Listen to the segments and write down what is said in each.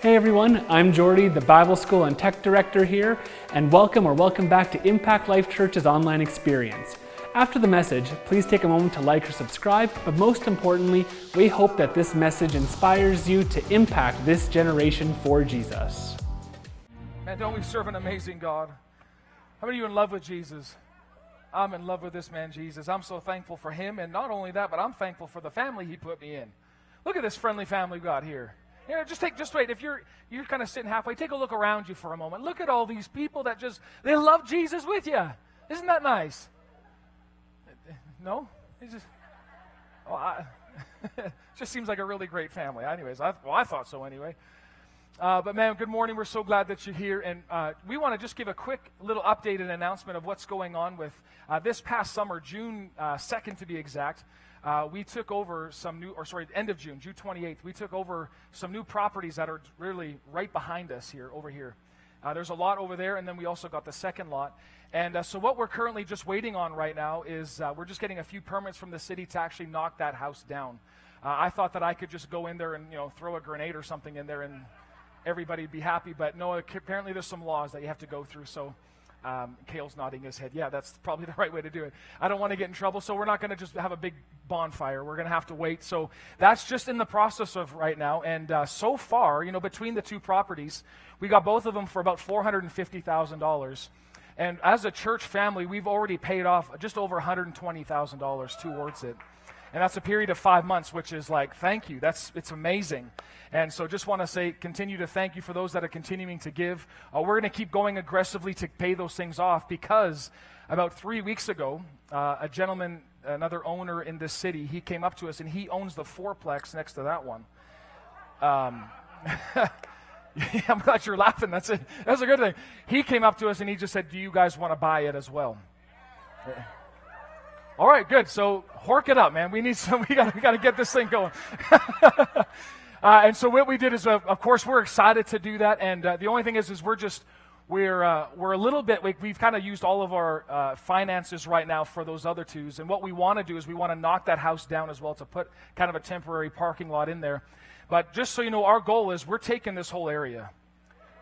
Hey everyone, I'm Jordy, the Bible School and Tech Director here, and welcome or welcome back to Impact Life Church's online experience. After the message, please take a moment to like or subscribe, but most importantly, we hope that this message inspires you to impact this generation for Jesus. Man, don't we serve an amazing God? How many of you in love with Jesus? I'm in love with this man, Jesus. I'm so thankful for him, and not only that, but I'm thankful for the family he put me in. Look at this friendly family we got here. You know, just take, just wait. If you're you're kind of sitting halfway, take a look around you for a moment. Look at all these people that just they love Jesus with you. Isn't that nice? No, it's just. Oh, I, it just seems like a really great family. Anyways, I, well, I thought so anyway. Uh, but man, good morning. We're so glad that you're here, and uh, we want to just give a quick little update and announcement of what's going on with uh, this past summer, June uh, second to be exact uh, we took over some new, or sorry, end of June, June 28th, we took over some new properties that are really right behind us here, over here. Uh, there's a lot over there, and then we also got the second lot. And uh, so, what we're currently just waiting on right now is uh, we're just getting a few permits from the city to actually knock that house down. Uh, I thought that I could just go in there and you know throw a grenade or something in there and everybody'd be happy, but no, apparently there's some laws that you have to go through. So, um, Kale's nodding his head. Yeah, that's probably the right way to do it. I don't want to get in trouble, so we're not going to just have a big bonfire. We're going to have to wait. So that's just in the process of right now. And uh, so far, you know, between the two properties, we got both of them for about $450,000. And as a church family, we've already paid off just over $120,000 towards it. And that's a period of five months, which is like, thank you. That's, it's amazing. And so just want to say, continue to thank you for those that are continuing to give. Uh, we're going to keep going aggressively to pay those things off because about three weeks ago, uh, a gentleman, another owner in this city, he came up to us and he owns the fourplex next to that one. Um, I'm glad you're laughing. That's, a, that's a good thing. He came up to us and he just said, Do you guys want to buy it as well? All right, good. So hork it up, man. We need some. We got to get this thing going. uh, and so what we did is, uh, of course, we're excited to do that. And uh, the only thing is, is we're just we're uh, we're a little bit. We, have kind of used all of our uh, finances right now for those other twos. And what we want to do is we want to knock that house down as well to put kind of a temporary parking lot in there. But just so you know, our goal is we're taking this whole area.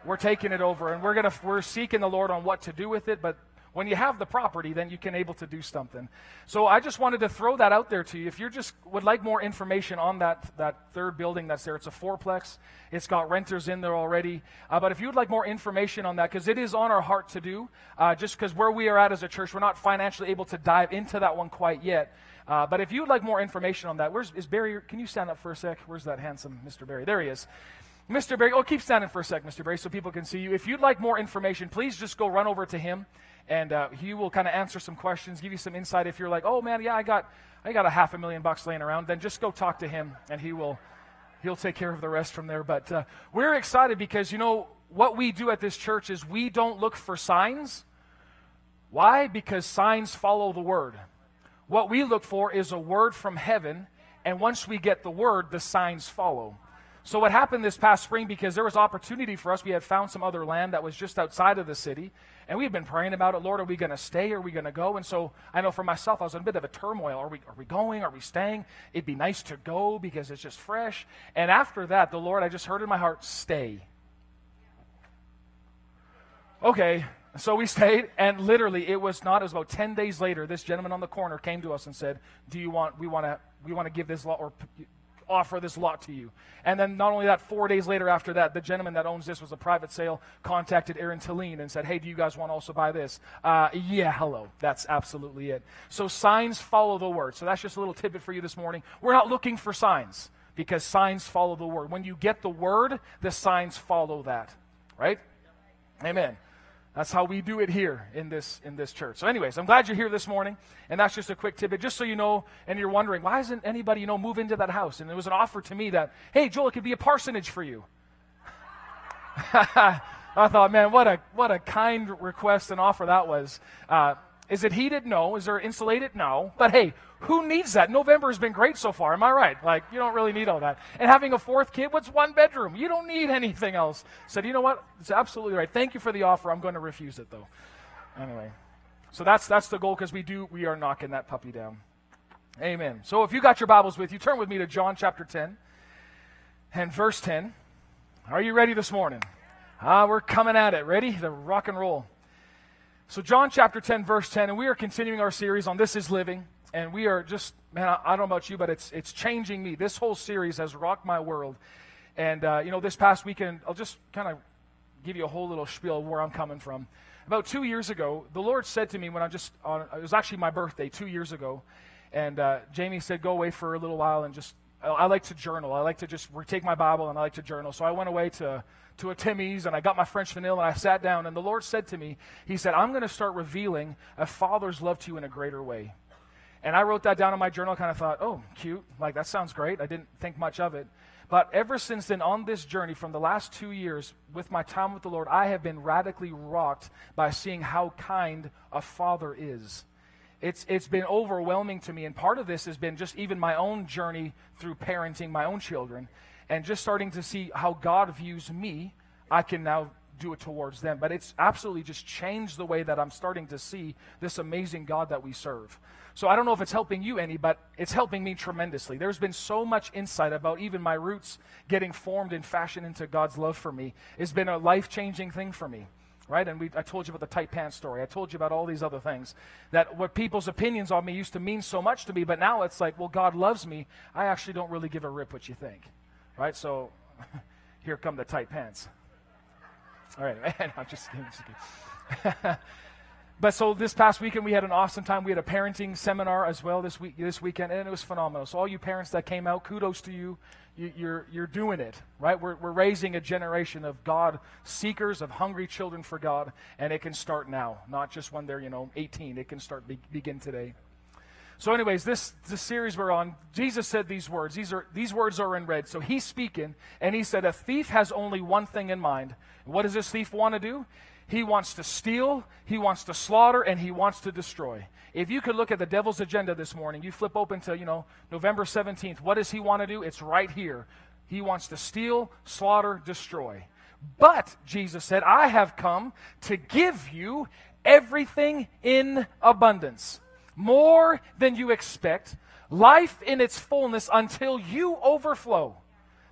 We're taking it over, and we're gonna we're seeking the Lord on what to do with it. But when you have the property, then you can able to do something. So I just wanted to throw that out there to you. If you just would like more information on that, that third building that's there, it's a fourplex. It's got renters in there already. Uh, but if you would like more information on that, because it is on our heart to do, uh, just because where we are at as a church, we're not financially able to dive into that one quite yet. Uh, but if you would like more information on that, where's is Barry? Can you stand up for a sec? Where's that handsome Mr. Barry? There he is. Mr. Barry, oh, keep standing for a sec, Mr. Barry, so people can see you. If you'd like more information, please just go run over to him and uh, he will kind of answer some questions, give you some insight. If you're like, oh man, yeah, I got, I got a half a million bucks laying around, then just go talk to him, and he will, he'll take care of the rest from there. But uh, we're excited because you know what we do at this church is we don't look for signs. Why? Because signs follow the word. What we look for is a word from heaven, and once we get the word, the signs follow. So what happened this past spring because there was opportunity for us, we had found some other land that was just outside of the city, and we had been praying about it. Lord, are we going to stay? Are we going to go? And so I know for myself, I was in a bit of a turmoil. Are we are we going? Are we staying? It'd be nice to go because it's just fresh. And after that, the Lord, I just heard in my heart, stay. Okay, so we stayed, and literally, it was not. It was about ten days later. This gentleman on the corner came to us and said, "Do you want? We want to. We want to give this law or offer this lot to you. And then not only that, four days later after that, the gentleman that owns this was a private sale, contacted Aaron Talene and said, hey, do you guys want to also buy this? Uh, yeah, hello. That's absolutely it. So signs follow the word. So that's just a little tidbit for you this morning. We're not looking for signs because signs follow the word. When you get the word, the signs follow that. Right? Amen. That's how we do it here in this, in this church. So, anyways, I'm glad you're here this morning. And that's just a quick tidbit, just so you know, and you're wondering, why doesn't anybody, you know, move into that house? And there was an offer to me that, hey, Joel, it could be a parsonage for you. I thought, man, what a, what a kind request and offer that was. Uh, is it heated? No. Is there insulated? No. But hey, who needs that? November has been great so far. Am I right? Like, you don't really need all that. And having a fourth kid, what's one bedroom? You don't need anything else. Said, you know what? It's absolutely right. Thank you for the offer. I'm going to refuse it, though. Anyway, so that's, that's the goal because we do, we are knocking that puppy down. Amen. So if you got your Bibles with you, turn with me to John chapter 10 and verse 10. Are you ready this morning? Ah, we're coming at it. Ready? The rock and roll. So, John chapter 10, verse 10, and we are continuing our series on This is Living. And we are just, man, I, I don't know about you, but it's, it's changing me. This whole series has rocked my world. And, uh, you know, this past weekend, I'll just kind of give you a whole little spiel where I'm coming from. About two years ago, the Lord said to me when I just, on, it was actually my birthday two years ago. And uh, Jamie said, go away for a little while and just I like to journal. I like to just take my Bible and I like to journal. So I went away to, to a Timmy's and I got my French vanilla and I sat down and the Lord said to me, He said, I'm going to start revealing a father's love to you in a greater way. And I wrote that down in my journal, kind of thought, oh, cute. Like, that sounds great. I didn't think much of it. But ever since then, on this journey, from the last two years, with my time with the Lord, I have been radically rocked by seeing how kind a father is it's, it's been overwhelming to me. And part of this has been just even my own journey through parenting my own children and just starting to see how God views me. I can now do it towards them. But it's absolutely just changed the way that I'm starting to see this amazing God that we serve. So I don't know if it's helping you any, but it's helping me tremendously. There's been so much insight about even my roots getting formed and fashioned into God's love for me. It's been a life changing thing for me right? And we, I told you about the tight pants story. I told you about all these other things. That what people's opinions on me used to mean so much to me, but now it's like, well, God loves me. I actually don't really give a rip what you think, right? So here come the tight pants. All right, man, I'm just kidding. Just kidding. but so this past weekend we had an awesome time. We had a parenting seminar as well this week this weekend, and it was phenomenal. So all you parents that came out, kudos to you you're, you're doing it, right? We're, we're raising a generation of God seekers, of hungry children for God, and it can start now, not just when they're, you know, 18. It can start, be, begin today. So, anyways, this, this series we're on, Jesus said these words. These, are, these words are in red. So he's speaking, and he said, A thief has only one thing in mind. What does this thief want to do? He wants to steal, he wants to slaughter, and he wants to destroy. If you could look at the devil's agenda this morning, you flip open to, you know, November 17th. What does he want to do? It's right here. He wants to steal, slaughter, destroy. But, Jesus said, I have come to give you everything in abundance, more than you expect, life in its fullness until you overflow.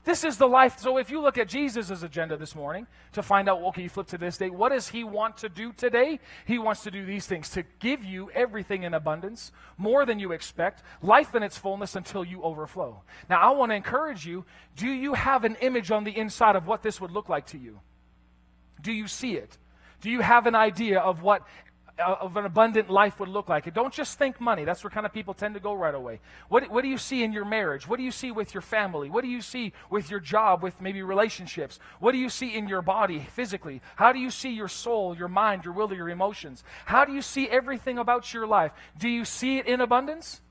This is the life. So if you look at Jesus' agenda this morning to find out, okay, you flip to this day, what does he want to do today? He wants to do these things to give you everything in abundance, more than you expect, life in its fullness until you overflow. Now, I want to encourage you do you have an image on the inside of what this would look like to you? Do you see it? Do you have an idea of what Uh, of an abundant life would look like. don't just think money. That's where kind of people tend to go right away. What, what do you see in your marriage? What do you see with your family? What do you see with your job, with maybe relationships? What do you see in your body physically? How do you see your soul, your mind, your will, your emotions? How do you see everything about your life? Do you see it in abundance?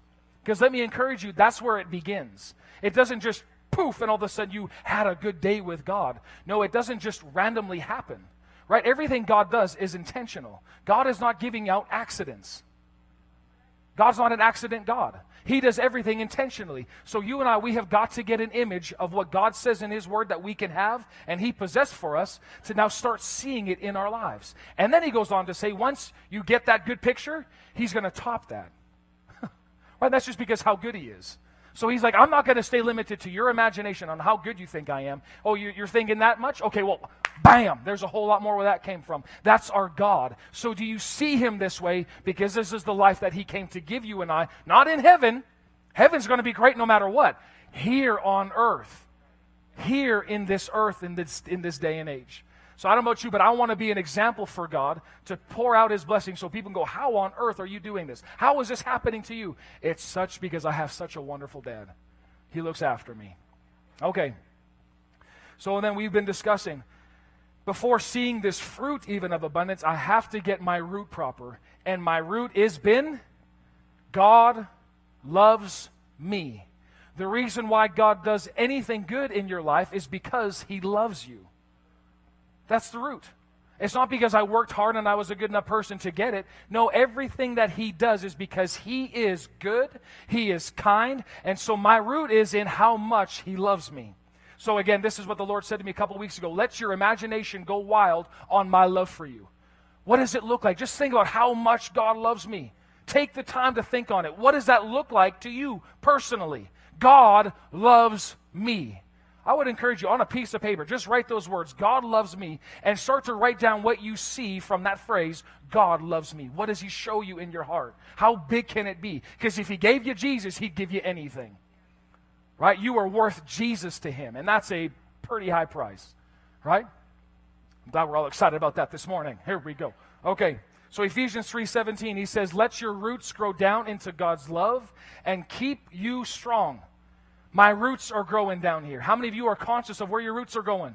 Because let me encourage you, that's where it begins. It doesn't just poof and all of a sudden you had a good day with God. No, it doesn't just randomly happen. Right? Everything God does is intentional. God is not giving out accidents. God's not an accident God. He does everything intentionally. So you and I, we have got to get an image of what God says in His Word that we can have and He possessed for us to now start seeing it in our lives. And then He goes on to say, once you get that good picture, He's going to top that. right? That's just because how good He is. So he's like, I'm not going to stay limited to your imagination on how good you think I am. Oh, you're thinking that much? Okay, well, bam, there's a whole lot more where that came from. That's our God. So do you see him this way? Because this is the life that he came to give you and I, not in heaven. Heaven's going to be great no matter what. Here on earth. Here in this earth, in this, in this day and age. So I don't know about you, but I want to be an example for God to pour out His blessing so people can go, How on earth are you doing this? How is this happening to you? It's such because I have such a wonderful dad. He looks after me. Okay. So then we've been discussing before seeing this fruit even of abundance, I have to get my root proper. And my root is been God loves me. The reason why God does anything good in your life is because He loves you. That's the root. It's not because I worked hard and I was a good enough person to get it. No, everything that he does is because he is good, he is kind, and so my root is in how much he loves me. So again, this is what the Lord said to me a couple weeks ago. Let your imagination go wild on my love for you. What does it look like? Just think about how much God loves me. Take the time to think on it. What does that look like to you personally? God loves me. I would encourage you on a piece of paper, just write those words, God loves me, and start to write down what you see from that phrase, God loves me. What does He show you in your heart? How big can it be? Because if He gave you Jesus, He'd give you anything. Right? You are worth Jesus to Him, and that's a pretty high price. Right? I'm glad we're all excited about that this morning. Here we go. Okay. So Ephesians 3:17 he says, "Let your roots grow down into God's love and keep you strong." My roots are growing down here. How many of you are conscious of where your roots are going?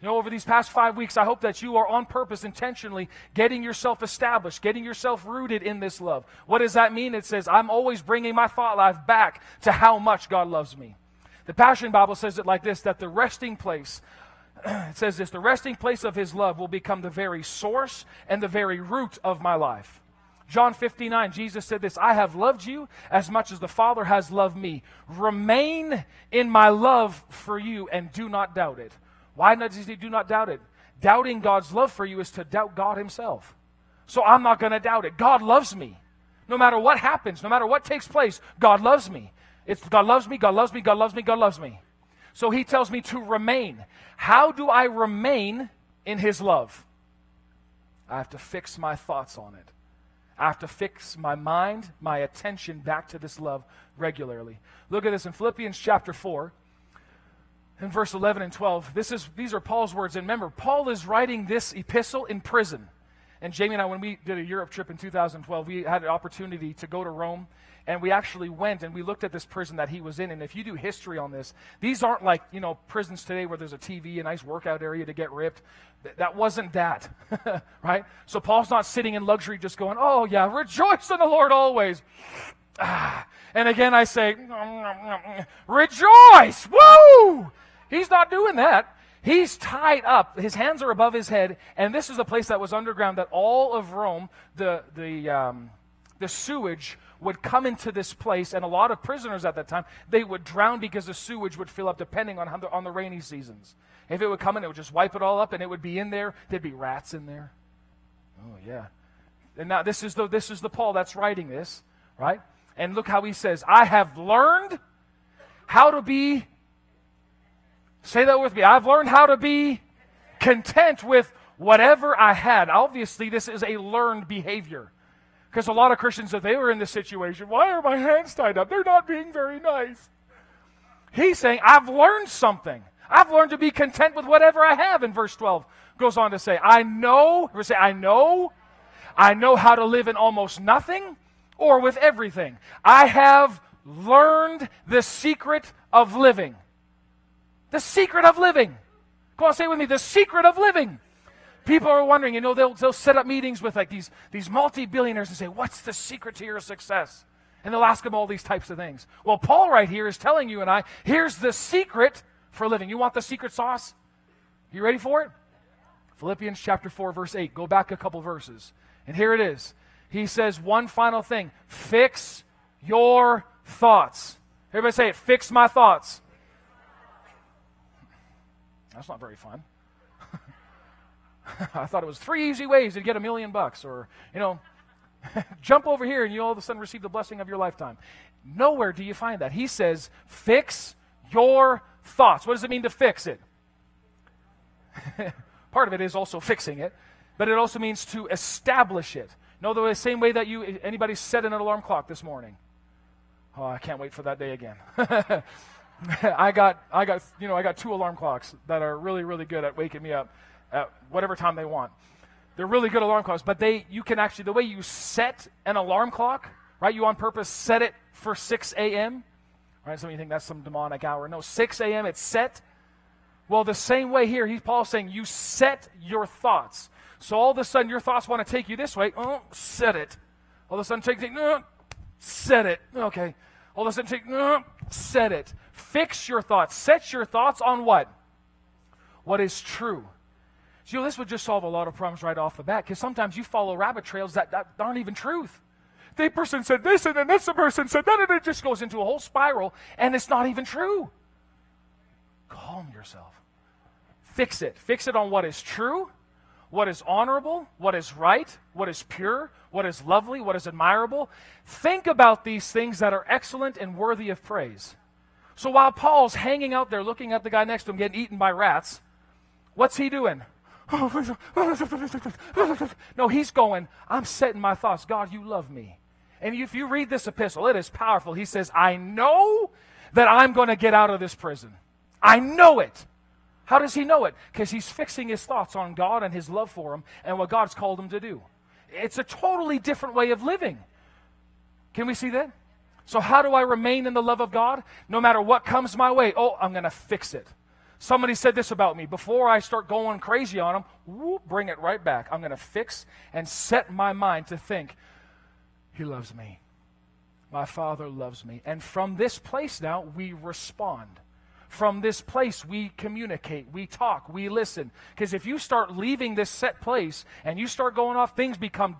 You know, over these past five weeks, I hope that you are on purpose, intentionally getting yourself established, getting yourself rooted in this love. What does that mean? It says, I'm always bringing my thought life back to how much God loves me. The Passion Bible says it like this that the resting place, it says this, the resting place of His love will become the very source and the very root of my life. John 59, Jesus said this I have loved you as much as the Father has loved me. Remain in my love for you and do not doubt it. Why he do not doubt it? Doubting God's love for you is to doubt God Himself. So I'm not going to doubt it. God loves me. No matter what happens, no matter what takes place, God loves me. It's God loves me, God loves me, God loves me, God loves me. So He tells me to remain. How do I remain in His love? I have to fix my thoughts on it. I have to fix my mind, my attention back to this love regularly. Look at this in Philippians chapter 4, in verse 11 and 12. This is, these are Paul's words. And remember, Paul is writing this epistle in prison. And Jamie and I, when we did a Europe trip in 2012, we had an opportunity to go to Rome and we actually went and we looked at this prison that he was in. And if you do history on this, these aren't like, you know, prisons today where there's a TV, a nice workout area to get ripped. Th- that wasn't that, right? So Paul's not sitting in luxury just going, oh, yeah, rejoice in the Lord always. And again, I say, rejoice! Woo! He's not doing that. He's tied up. His hands are above his head. And this is a place that was underground that all of Rome, the, the, um, the sewage would come into this place, and a lot of prisoners at that time, they would drown because the sewage would fill up depending on, the, on the rainy seasons. If it would come in, it would just wipe it all up, and it would be in there. There'd be rats in there. Oh, yeah. And now this is the, this is the Paul that's writing this, right? And look how he says, I have learned how to be, say that with me, I've learned how to be content with whatever I had. Obviously, this is a learned behavior. Because a lot of Christians, if they were in this situation, why are my hands tied up? They're not being very nice. He's saying, I've learned something. I've learned to be content with whatever I have. In verse 12 goes on to say, I know, or say, I know, I know how to live in almost nothing or with everything. I have learned the secret of living. The secret of living. Go on, say with me, the secret of living. People are wondering, you know, they'll, they'll set up meetings with like these, these multi-billionaires and say, what's the secret to your success? And they'll ask them all these types of things. Well, Paul right here is telling you and I, here's the secret for living. You want the secret sauce? You ready for it? Philippians chapter 4, verse 8. Go back a couple verses. And here it is. He says one final thing fix your thoughts. Everybody say it fix my thoughts. That's not very fun. I thought it was three easy ways to get a million bucks, or, you know, jump over here and you all of a sudden receive the blessing of your lifetime. Nowhere do you find that. He says, fix your thoughts. What does it mean to fix it? Part of it is also fixing it, but it also means to establish it. No, the same way that you anybody set an alarm clock this morning. Oh, I can't wait for that day again. I got I got you know I got two alarm clocks that are really really good at waking me up at whatever time they want. They're really good alarm clocks, but they you can actually the way you set an alarm clock, right? You on purpose set it for 6 a.m. Right? Some of you think that's some demonic hour. No, 6 a.m. It's set. Well, the same way here, he's Paul saying you set your thoughts. So all of a sudden your thoughts want to take you this way. Oh, set it. All of a sudden take, take no, set it. Okay. All of a sudden take, no, set it. Fix your thoughts. Set your thoughts on what? What is true. So, you know, this would just solve a lot of problems right off the bat because sometimes you follow rabbit trails that, that aren't even truth. The person said this, and then this person said that, and it just goes into a whole spiral, and it's not even true. Calm yourself. Fix it. Fix it on what is true, what is honorable, what is right, what is pure, what is lovely, what is admirable. Think about these things that are excellent and worthy of praise. So while Paul's hanging out there looking at the guy next to him getting eaten by rats, what's he doing? No, he's going, I'm setting my thoughts. God, you love me. And if you read this epistle, it is powerful. He says, I know that I'm going to get out of this prison. I know it. How does he know it? Because he's fixing his thoughts on God and his love for him and what God's called him to do. It's a totally different way of living. Can we see that? So, how do I remain in the love of God? No matter what comes my way, oh, I'm going to fix it. Somebody said this about me. Before I start going crazy on them, whoop, bring it right back. I'm going to fix and set my mind to think, He loves me. My Father loves me. And from this place now, we respond. From this place, we communicate, we talk, we listen. Because if you start leaving this set place and you start going off, things become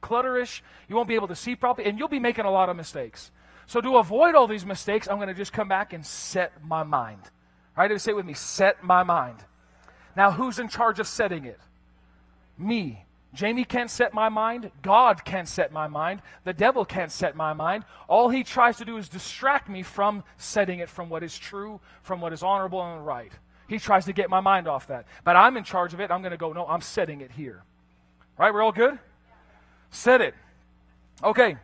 clutterish. You won't be able to see properly, and you'll be making a lot of mistakes. So, to avoid all these mistakes, I'm going to just come back and set my mind. All right, say it with me set my mind. Now, who's in charge of setting it? Me. Jamie can't set my mind. God can't set my mind. The devil can't set my mind. All he tries to do is distract me from setting it from what is true, from what is honorable and right. He tries to get my mind off that. But I'm in charge of it. I'm going to go, no, I'm setting it here. Right? We're all good? Set it. Okay.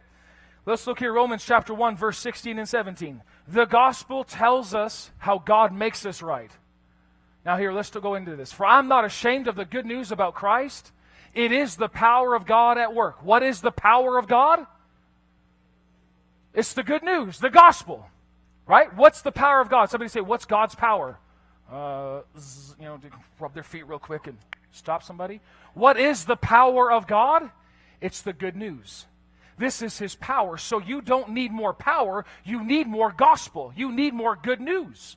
Let's look here, Romans chapter 1, verse 16 and 17. The gospel tells us how God makes us right. Now, here, let's go into this. For I'm not ashamed of the good news about Christ. It is the power of God at work. What is the power of God? It's the good news, the gospel. Right? What's the power of God? Somebody say, What's God's power? Uh, you know, rub their feet real quick and stop somebody. What is the power of God? It's the good news. This is his power. So you don't need more power, you need more gospel. You need more good news.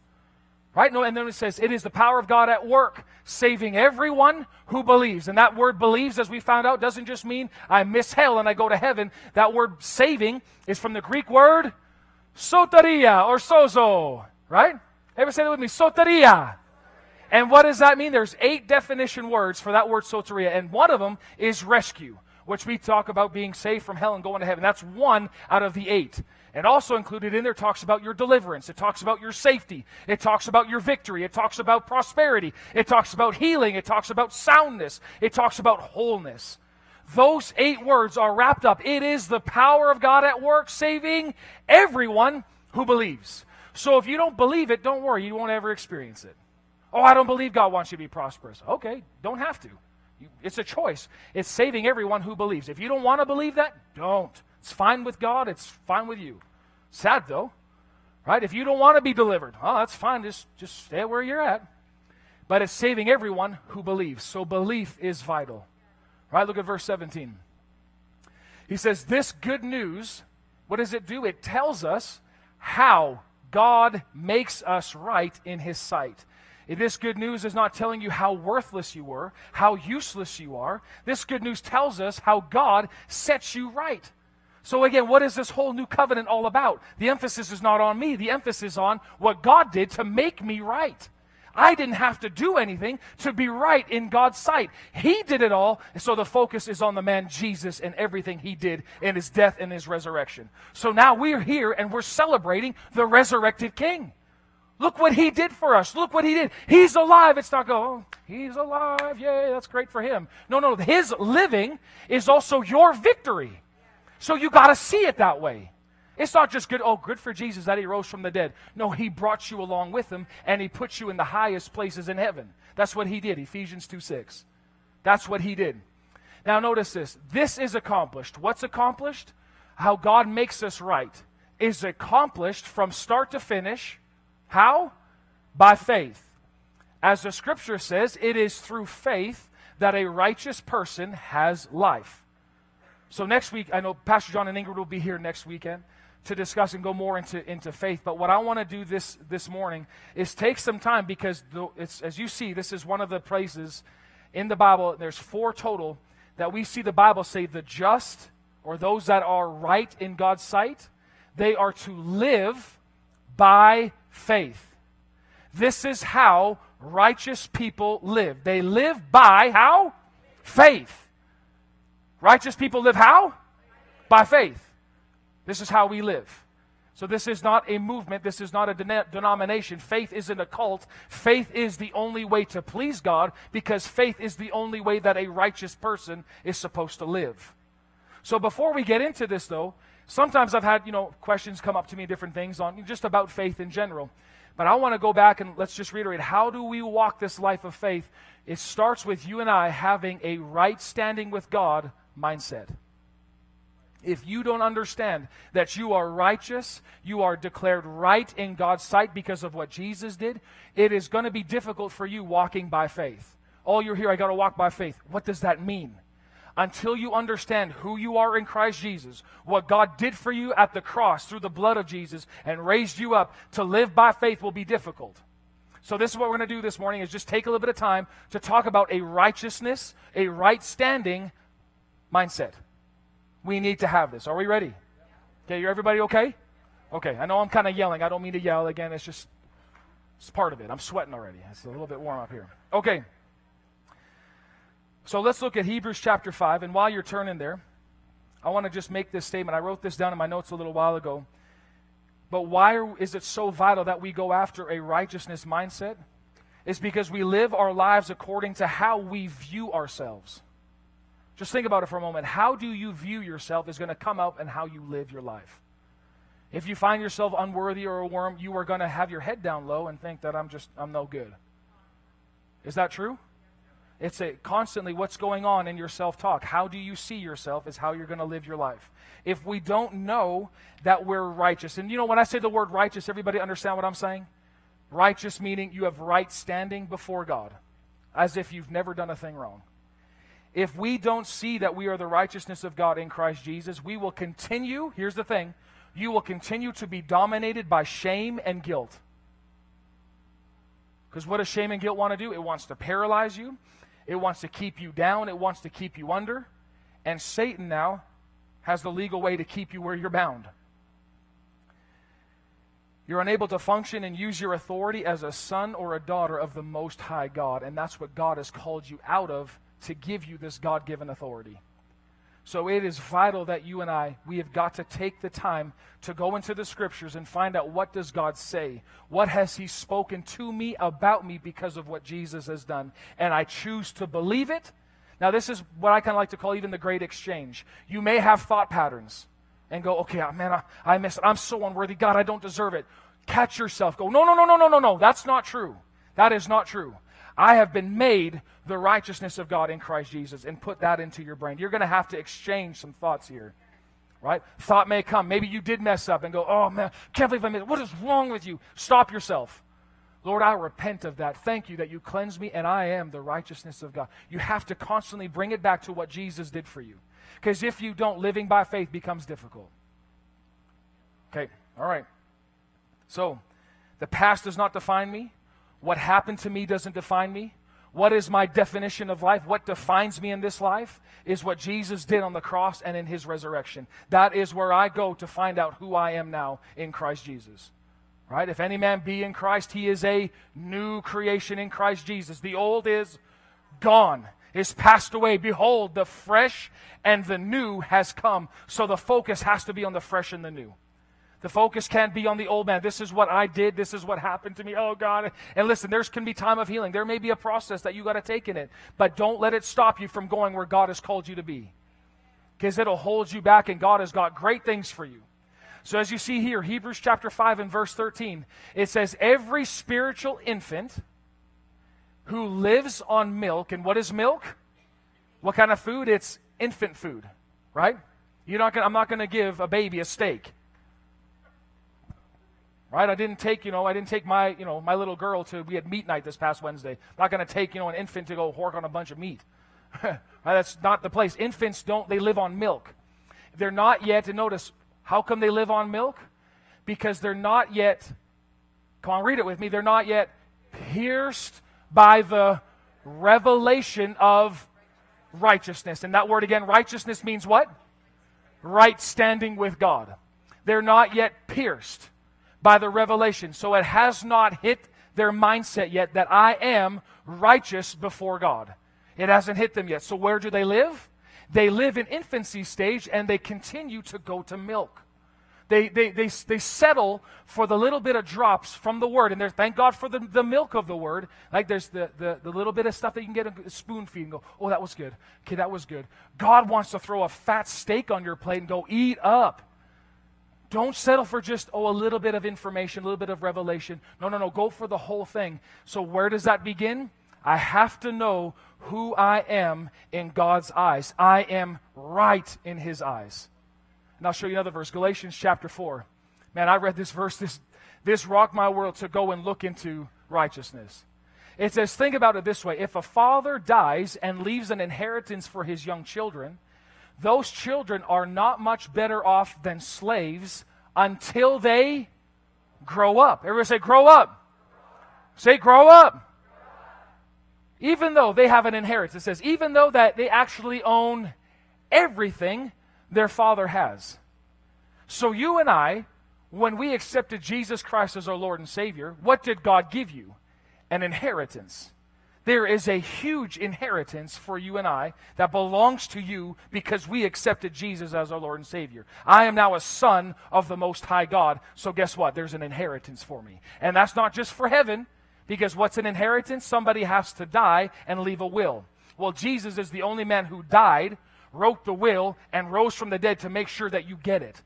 Right? No, and then it says, it is the power of God at work, saving everyone who believes. And that word believes, as we found out, doesn't just mean I miss hell and I go to heaven. That word saving is from the Greek word soteria or sozo. Right? Ever say that with me? Soteria. And what does that mean? There's eight definition words for that word soteria, and one of them is rescue which we talk about being saved from hell and going to heaven. That's one out of the eight. And also included in there talks about your deliverance. It talks about your safety. It talks about your victory. It talks about prosperity. It talks about healing. It talks about soundness. It talks about wholeness. Those eight words are wrapped up. It is the power of God at work saving everyone who believes. So if you don't believe it, don't worry. You won't ever experience it. Oh, I don't believe God wants you to be prosperous. Okay, don't have to. It's a choice. It's saving everyone who believes. If you don't want to believe that, don't. It's fine with God, it's fine with you. Sad though, right? If you don't want to be delivered, oh, that's fine. Just, just stay where you're at. But it's saving everyone who believes. So belief is vital. Right? Look at verse 17. He says, This good news, what does it do? It tells us how God makes us right in His sight. This good news is not telling you how worthless you were, how useless you are. This good news tells us how God sets you right. So, again, what is this whole new covenant all about? The emphasis is not on me, the emphasis is on what God did to make me right. I didn't have to do anything to be right in God's sight. He did it all, so the focus is on the man Jesus and everything he did in his death and his resurrection. So now we're here and we're celebrating the resurrected King. Look what he did for us. Look what he did. He's alive. It's not go, oh, he's alive. Yay, that's great for him. No, no, his living is also your victory. So you got to see it that way. It's not just good, oh, good for Jesus that he rose from the dead. No, he brought you along with him and he put you in the highest places in heaven. That's what he did, Ephesians 2 6. That's what he did. Now, notice this. This is accomplished. What's accomplished? How God makes us right is accomplished from start to finish how? By faith. As the scripture says, it is through faith that a righteous person has life. So next week, I know Pastor John and Ingrid will be here next weekend to discuss and go more into, into faith. But what I want to do this, this morning is take some time because, the, as you see, this is one of the places in the Bible, there's four total, that we see the Bible say the just, or those that are right in God's sight, they are to live by faith. This is how righteous people live. They live by how? Faith. Righteous people live how? By faith. This is how we live. So, this is not a movement. This is not a de- denomination. Faith isn't a cult. Faith is the only way to please God because faith is the only way that a righteous person is supposed to live. So, before we get into this, though, sometimes I've had, you know, questions come up to me, different things on just about faith in general. But I want to go back and let's just reiterate how do we walk this life of faith? It starts with you and I having a right standing with God mindset if you don't understand that you are righteous, you are declared right in God's sight because of what Jesus did, it is going to be difficult for you walking by faith. All you're here, I got to walk by faith. What does that mean? Until you understand who you are in Christ Jesus, what God did for you at the cross through the blood of Jesus and raised you up to live by faith will be difficult. So this is what we're going to do this morning is just take a little bit of time to talk about a righteousness, a right standing mindset. We need to have this. Are we ready? Okay, you everybody okay? Okay, I know I'm kind of yelling. I don't mean to yell again. It's just it's part of it. I'm sweating already. It's a little bit warm up here. Okay. So let's look at Hebrews chapter 5. And while you're turning there, I want to just make this statement. I wrote this down in my notes a little while ago. But why is it so vital that we go after a righteousness mindset? It's because we live our lives according to how we view ourselves. Just think about it for a moment. How do you view yourself is going to come out in how you live your life. If you find yourself unworthy or a worm, you are going to have your head down low and think that I'm just, I'm no good. Is that true? It's a constantly what's going on in your self talk. How do you see yourself is how you're going to live your life. If we don't know that we're righteous, and you know, when I say the word righteous, everybody understand what I'm saying? Righteous meaning you have right standing before God, as if you've never done a thing wrong if we don't see that we are the righteousness of God in Christ Jesus, we will continue, here's the thing, you will continue to be dominated by shame and guilt. Because what does shame and guilt want to do? It wants to paralyze you, it wants to keep you down, it wants to keep you under. And Satan now has the legal way to keep you where you're bound. You're unable to function and use your authority as a son or a daughter of the Most High God. And that's what God has called you out of to give you this God given authority. So it is vital that you and I, we have got to take the time to go into the scriptures and find out what does God say? What has he spoken to me about me because of what Jesus has done? And I choose to believe it. Now this is what I kind of like to call even the great exchange. You may have thought patterns and go, okay, ah, man, I, I missed it. I'm so unworthy. God, I don't deserve it. Catch yourself. Go, no, no, no, no, no, no, no. That's not true. That is not true. I have been made the righteousness of God in Christ Jesus, and put that into your brain. You're going to have to exchange some thoughts here. Right? Thought may come. Maybe you did mess up and go, oh man, can't believe I it. What is wrong with you? Stop yourself. Lord, I repent of that. Thank you that you cleanse me and I am the righteousness of God. You have to constantly bring it back to what Jesus did for you. Because if you don't, living by faith becomes difficult. Okay, all right. So, the past does not define me. What happened to me doesn't define me. What is my definition of life? What defines me in this life is what Jesus did on the cross and in his resurrection. That is where I go to find out who I am now in Christ Jesus. Right? If any man be in Christ, he is a new creation in Christ Jesus. The old is gone, is passed away. Behold, the fresh and the new has come. So the focus has to be on the fresh and the new. The focus can't be on the old man. This is what I did. This is what happened to me. Oh, God. And listen, there can be time of healing. There may be a process that you got to take in it. But don't let it stop you from going where God has called you to be. Because it'll hold you back, and God has got great things for you. So, as you see here, Hebrews chapter 5 and verse 13, it says, Every spiritual infant who lives on milk, and what is milk? What kind of food? It's infant food, right? You're not gonna, I'm not going to give a baby a steak right? I didn't take, you know, I didn't take my, you know, my little girl to, we had meat night this past Wednesday. I'm not going to take, you know, an infant to go hork on a bunch of meat. right? That's not the place. Infants don't, they live on milk. They're not yet, and notice, how come they live on milk? Because they're not yet, come on, read it with me, they're not yet pierced by the revelation of righteousness. And that word again, righteousness means what? Right standing with God. They're not yet pierced by the revelation. So it has not hit their mindset yet that I am righteous before God. It hasn't hit them yet. So where do they live? They live in infancy stage and they continue to go to milk. they, they, they, they settle for the little bit of drops from the word. And there's, thank God for the, the milk of the word. Like there's the, the, the little bit of stuff that you can get a spoon feed and go, oh, that was good. Okay, that was good. God wants to throw a fat steak on your plate and go, eat up. Don't settle for just, oh, a little bit of information, a little bit of revelation. No, no, no. Go for the whole thing. So where does that begin? I have to know who I am in God's eyes. I am right in His eyes. And I'll show you another verse, Galatians chapter 4. Man, I read this verse, this, this rocked my world to go and look into righteousness. It says, think about it this way if a father dies and leaves an inheritance for his young children, those children are not much better off than slaves until they grow up. Everybody say, grow up. Say, grow up even though they have an inheritance, it says, even though that they actually own everything their father has. So you and I, when we accepted Jesus Christ as our Lord and Savior, what did God give you? An inheritance. There is a huge inheritance for you and I that belongs to you because we accepted Jesus as our Lord and Savior. I am now a son of the Most High God. So guess what? There's an inheritance for me. And that's not just for heaven. Because what's an inheritance? Somebody has to die and leave a will. Well, Jesus is the only man who died, wrote the will, and rose from the dead to make sure that you get it.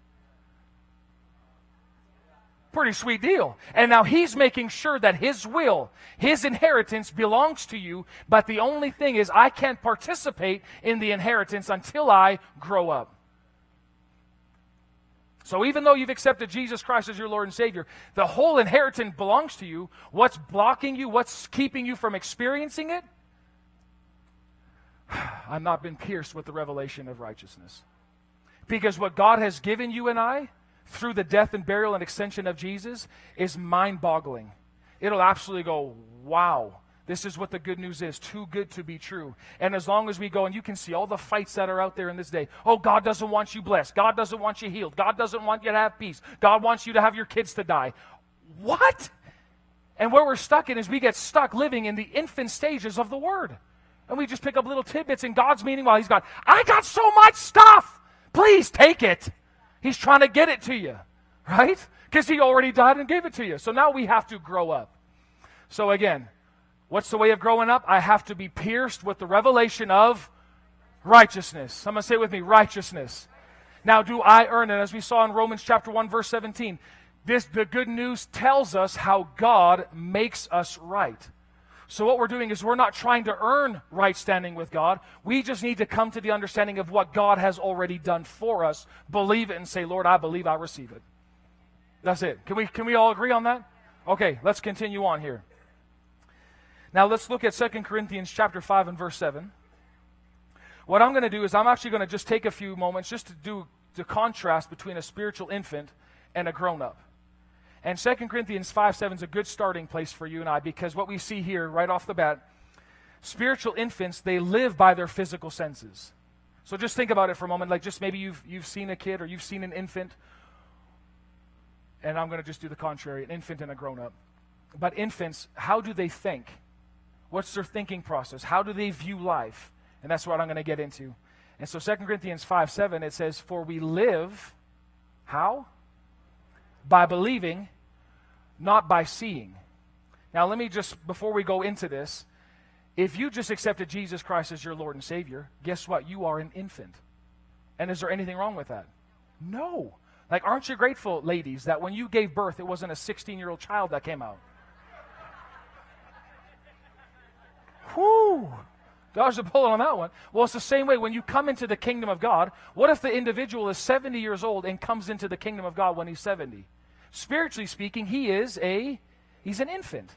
Pretty sweet deal. And now he's making sure that his will, his inheritance belongs to you, but the only thing is I can't participate in the inheritance until I grow up. So even though you've accepted Jesus Christ as your Lord and Savior, the whole inheritance belongs to you. What's blocking you? What's keeping you from experiencing it? I've not been pierced with the revelation of righteousness. Because what God has given you and I through the death and burial and ascension of Jesus is mind boggling. It'll absolutely go, wow. This is what the good news is too good to be true. And as long as we go, and you can see all the fights that are out there in this day oh, God doesn't want you blessed. God doesn't want you healed. God doesn't want you to have peace. God wants you to have your kids to die. What? And where we're stuck in is we get stuck living in the infant stages of the Word. And we just pick up little tidbits in God's meaning while He's gone, I got so much stuff. Please take it. He's trying to get it to you, right? Because He already died and gave it to you. So now we have to grow up. So again, What's the way of growing up? I have to be pierced with the revelation of righteousness. Someone say with me, righteousness. Now, do I earn it? As we saw in Romans chapter 1, verse 17, this, the good news tells us how God makes us right. So, what we're doing is we're not trying to earn right standing with God. We just need to come to the understanding of what God has already done for us, believe it, and say, Lord, I believe I receive it. That's it. Can we, can we all agree on that? Okay, let's continue on here. Now let's look at 2 Corinthians chapter 5 and verse 7. What I'm going to do is I'm actually going to just take a few moments just to do the contrast between a spiritual infant and a grown up. And 2 Corinthians 5 7 is a good starting place for you and I because what we see here right off the bat, spiritual infants, they live by their physical senses. So just think about it for a moment. Like just maybe you've, you've seen a kid or you've seen an infant. And I'm going to just do the contrary an infant and a grown up. But infants, how do they think? What's their thinking process? How do they view life? And that's what I'm going to get into. And so 2 Corinthians 5 7, it says, For we live, how? By believing, not by seeing. Now, let me just, before we go into this, if you just accepted Jesus Christ as your Lord and Savior, guess what? You are an infant. And is there anything wrong with that? No. Like, aren't you grateful, ladies, that when you gave birth, it wasn't a 16 year old child that came out? Whoo! Dodged a bullet on that one. Well, it's the same way when you come into the kingdom of God. What if the individual is 70 years old and comes into the kingdom of God when he's 70? Spiritually speaking, he is a he's an infant.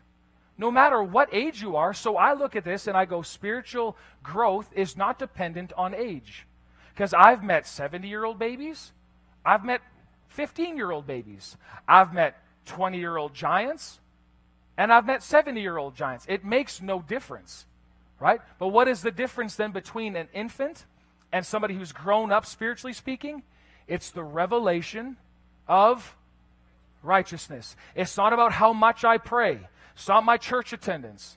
No matter what age you are, so I look at this and I go spiritual growth is not dependent on age. Because I've met 70-year-old babies, I've met 15-year-old babies, I've met 20-year-old giants, and I've met 70-year-old giants. It makes no difference right? But what is the difference then between an infant and somebody who's grown up, spiritually speaking? It's the revelation of righteousness. It's not about how much I pray, it's not my church attendance.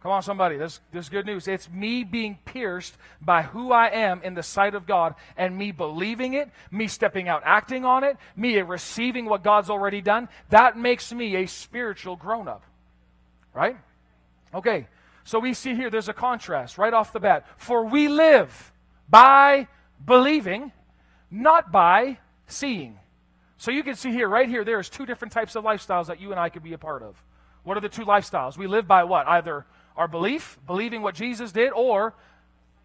Come on, somebody. This, this is good news. It's me being pierced by who I am in the sight of God and me believing it, me stepping out acting on it, me receiving what God's already done. That makes me a spiritual grown up. Right? Okay. So we see here there's a contrast right off the bat. For we live by believing, not by seeing. So you can see here, right here, there's two different types of lifestyles that you and I could be a part of. What are the two lifestyles? We live by what? Either our belief, believing what Jesus did, or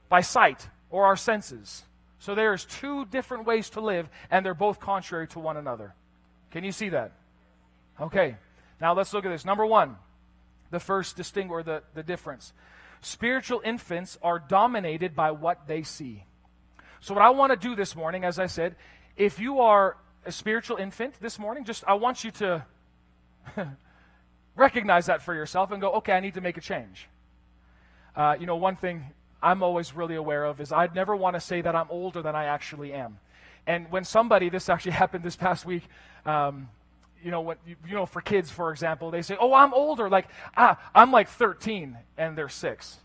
by sight or our senses. So there's two different ways to live, and they're both contrary to one another. Can you see that? Okay. Now let's look at this. Number one, the first distinct or the, the difference. Spiritual infants are dominated by what they see. So, what I want to do this morning, as I said, if you are a spiritual infant this morning, just I want you to recognize that for yourself and go, okay, I need to make a change. Uh, you know, one thing I'm always really aware of is I'd never want to say that I'm older than I actually am. And when somebody, this actually happened this past week, um, you know, what, you, you know, for kids, for example, they say, oh, I'm older. Like, ah, I'm like 13 and they're six.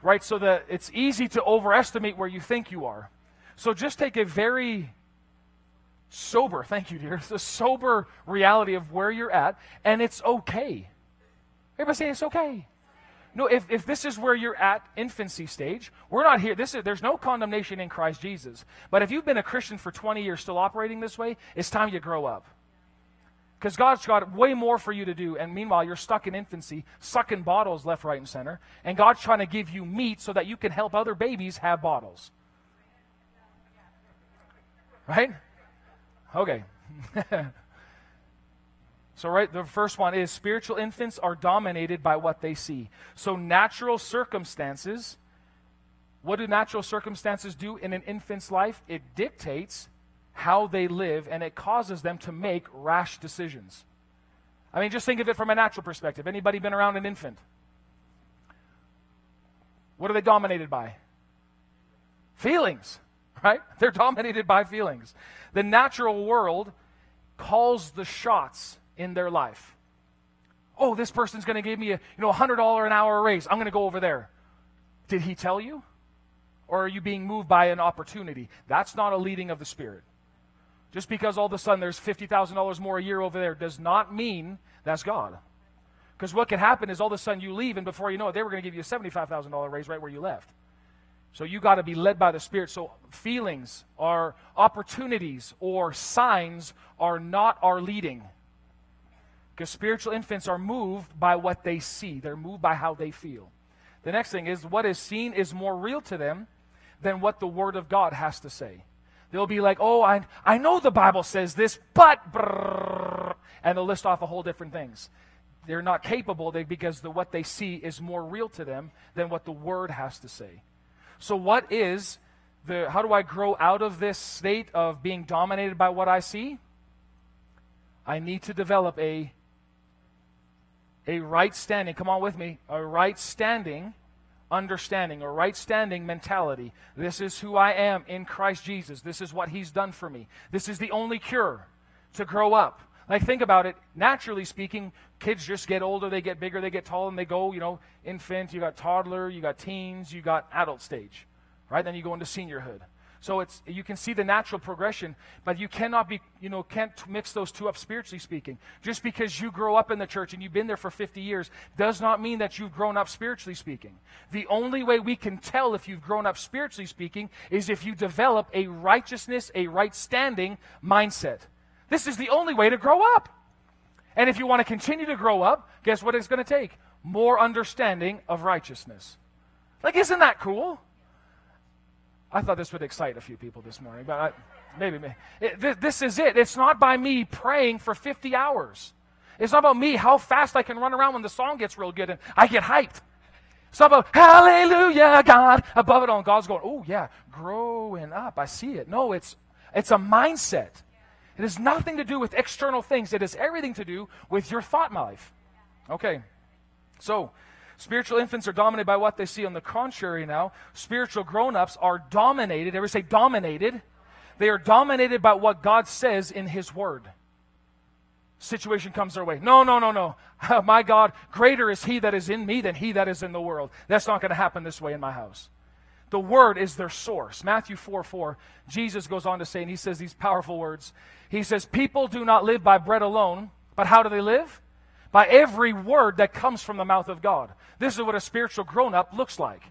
Right? So that it's easy to overestimate where you think you are. So just take a very sober, thank you, dear, the sober reality of where you're at, and it's okay. Everybody say it's okay. No, if, if this is where you're at infancy stage, we're not here. This is, there's no condemnation in Christ Jesus. But if you've been a Christian for 20 years still operating this way, it's time you grow up. Because God's got way more for you to do, and meanwhile, you're stuck in infancy, sucking bottles left, right, and center. And God's trying to give you meat so that you can help other babies have bottles. Right? Okay. so, right, the first one is spiritual infants are dominated by what they see. So, natural circumstances, what do natural circumstances do in an infant's life? It dictates how they live and it causes them to make rash decisions. I mean, just think of it from a natural perspective. Anybody been around an infant? What are they dominated by? Feelings right? They're dominated by feelings. The natural world calls the shots in their life. Oh, this person's going to give me a you know $100 an hour raise. I'm going to go over there. Did he tell you? Or are you being moved by an opportunity? That's not a leading of the Spirit. Just because all of a sudden there's $50,000 more a year over there does not mean that's God. Because what could happen is all of a sudden you leave, and before you know it, they were going to give you a $75,000 raise right where you left. So you got to be led by the Spirit. So feelings or opportunities or signs are not our leading. Because spiritual infants are moved by what they see, they're moved by how they feel. The next thing is what is seen is more real to them than what the Word of God has to say. They'll be like, oh, I, I know the Bible says this, but, and they'll list off a whole different things. They're not capable they, because the, what they see is more real to them than what the Word has to say. So, what is the, how do I grow out of this state of being dominated by what I see? I need to develop a, a right standing. Come on with me. A right standing understanding, a right standing mentality. This is who I am in Christ Jesus. This is what He's done for me. This is the only cure to grow up. Like, think about it. Naturally speaking, kids just get older, they get bigger, they get taller, and they go, you know, infant, you got toddler, you got teens, you got adult stage, right? Then you go into seniorhood. So it's you can see the natural progression, but you cannot be, you know, can't mix those two up spiritually speaking. Just because you grow up in the church and you've been there for 50 years does not mean that you've grown up spiritually speaking. The only way we can tell if you've grown up spiritually speaking is if you develop a righteousness, a right standing mindset. This is the only way to grow up. And if you want to continue to grow up, guess what it's going to take? More understanding of righteousness. Like, isn't that cool? I thought this would excite a few people this morning, but I, maybe, maybe. It, th- this is it. It's not by me praying for 50 hours. It's not about me how fast I can run around when the song gets real good and I get hyped. It's not about hallelujah, God, above it all. God's going, oh yeah, growing up. I see it. No, it's it's a mindset. It has nothing to do with external things, it has everything to do with your thought life. Okay, so spiritual infants are dominated by what they see. On the contrary, now, spiritual grown ups are dominated. Ever say dominated? They are dominated by what God says in His Word. situation comes their way. No, no, no, no. my God, greater is He that is in me than He that is in the world. That's not going to happen this way in my house. The Word is their source. Matthew 4 4, Jesus goes on to say, and he says these powerful words. He says, People do not live by bread alone, but how do they live? By every word that comes from the mouth of God. This is what a spiritual grown up looks like.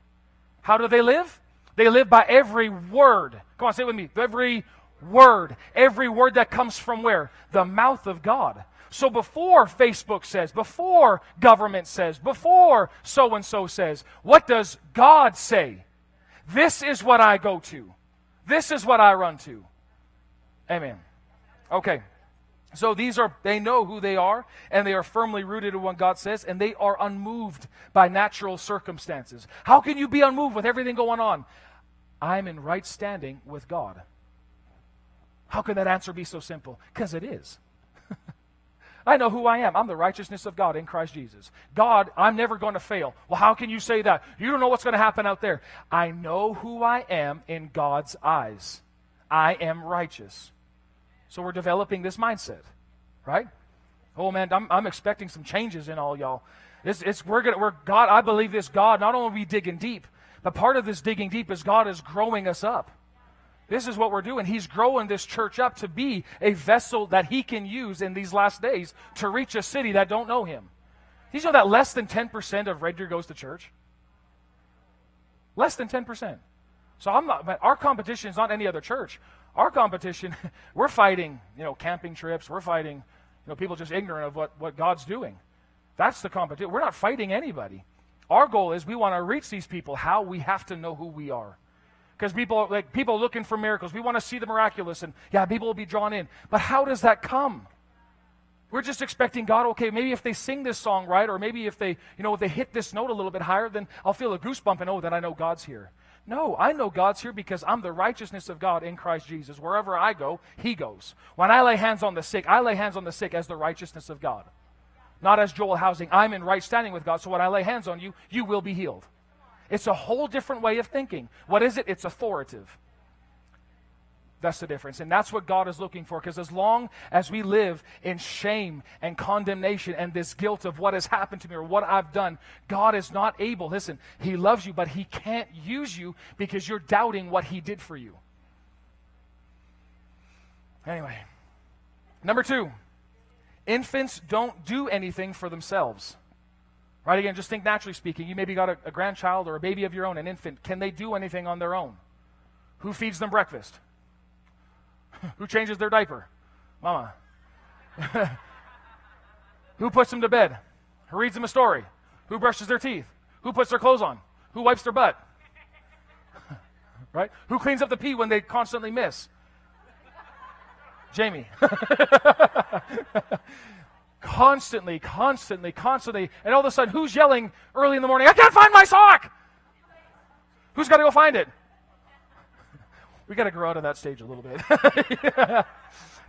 How do they live? They live by every word. Come on, say it with me. Every word. Every word that comes from where? The mouth of God. So before Facebook says, before government says, before so and so says, what does God say? This is what I go to. This is what I run to. Amen. Okay. So these are, they know who they are, and they are firmly rooted in what God says, and they are unmoved by natural circumstances. How can you be unmoved with everything going on? I'm in right standing with God. How can that answer be so simple? Because it is. I know who I am. I'm the righteousness of God in Christ Jesus. God, I'm never going to fail. Well, how can you say that? You don't know what's going to happen out there. I know who I am in God's eyes. I am righteous. So we're developing this mindset, right? Oh man, I'm, I'm expecting some changes in all y'all. It's, it's we're gonna we're God. I believe this God. Not only we digging deep, but part of this digging deep is God is growing us up. This is what we're doing. He's growing this church up to be a vessel that he can use in these last days to reach a city that don't know him. Did you know that less than 10% of Red Deer goes to church? Less than 10%. So I'm not, our competition is not any other church. Our competition, we're fighting, you know, camping trips. We're fighting, you know, people just ignorant of what, what God's doing. That's the competition. We're not fighting anybody. Our goal is we want to reach these people. How we have to know who we are. Because people like people are looking for miracles. We want to see the miraculous, and yeah, people will be drawn in. But how does that come? We're just expecting God, okay, maybe if they sing this song right, or maybe if they, you know, if they hit this note a little bit higher, then I'll feel a goosebump and oh, then I know God's here. No, I know God's here because I'm the righteousness of God in Christ Jesus. Wherever I go, He goes. When I lay hands on the sick, I lay hands on the sick as the righteousness of God. Not as Joel Housing. I'm in right standing with God, so when I lay hands on you, you will be healed. It's a whole different way of thinking. What is it? It's authoritative. That's the difference. And that's what God is looking for. Because as long as we live in shame and condemnation and this guilt of what has happened to me or what I've done, God is not able. Listen, He loves you, but He can't use you because you're doubting what He did for you. Anyway, number two infants don't do anything for themselves. Right? Again, just think naturally speaking. You maybe got a, a grandchild or a baby of your own, an infant. Can they do anything on their own? Who feeds them breakfast? Who changes their diaper? Mama. Who puts them to bed? Who reads them a story? Who brushes their teeth? Who puts their clothes on? Who wipes their butt? right? Who cleans up the pee when they constantly miss? Jamie. Constantly, constantly, constantly. And all of a sudden, who's yelling early in the morning, I can't find my sock? Who's got to go find it? We got to grow out of that stage a little bit. I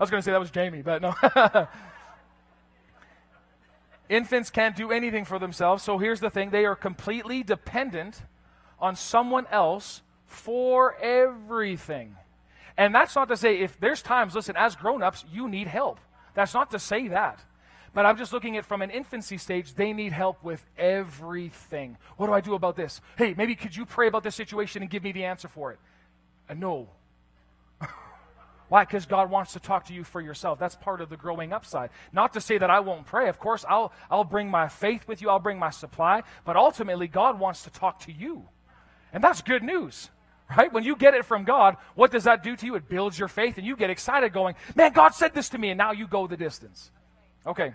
was going to say that was Jamie, but no. Infants can't do anything for themselves, so here's the thing they are completely dependent on someone else for everything. And that's not to say if there's times, listen, as grown ups, you need help. That's not to say that. But I'm just looking at from an infancy stage, they need help with everything. What do I do about this? Hey, maybe could you pray about this situation and give me the answer for it? A no. Why? Because God wants to talk to you for yourself. That's part of the growing up side. Not to say that I won't pray. Of course, I'll, I'll bring my faith with you, I'll bring my supply. But ultimately, God wants to talk to you. And that's good news. Right? When you get it from God, what does that do to you? It builds your faith and you get excited going, man, God said this to me, and now you go the distance. Okay.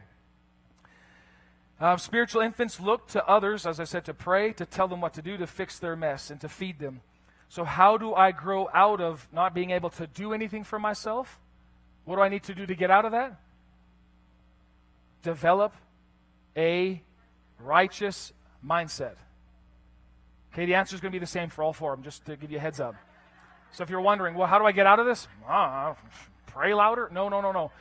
Uh, spiritual infants look to others, as I said, to pray, to tell them what to do, to fix their mess, and to feed them. So, how do I grow out of not being able to do anything for myself? What do I need to do to get out of that? Develop a righteous mindset. Okay, the answer is going to be the same for all four of them, just to give you a heads up. So if you're wondering, well, how do I get out of this? Uh, pray louder? No, no, no, no.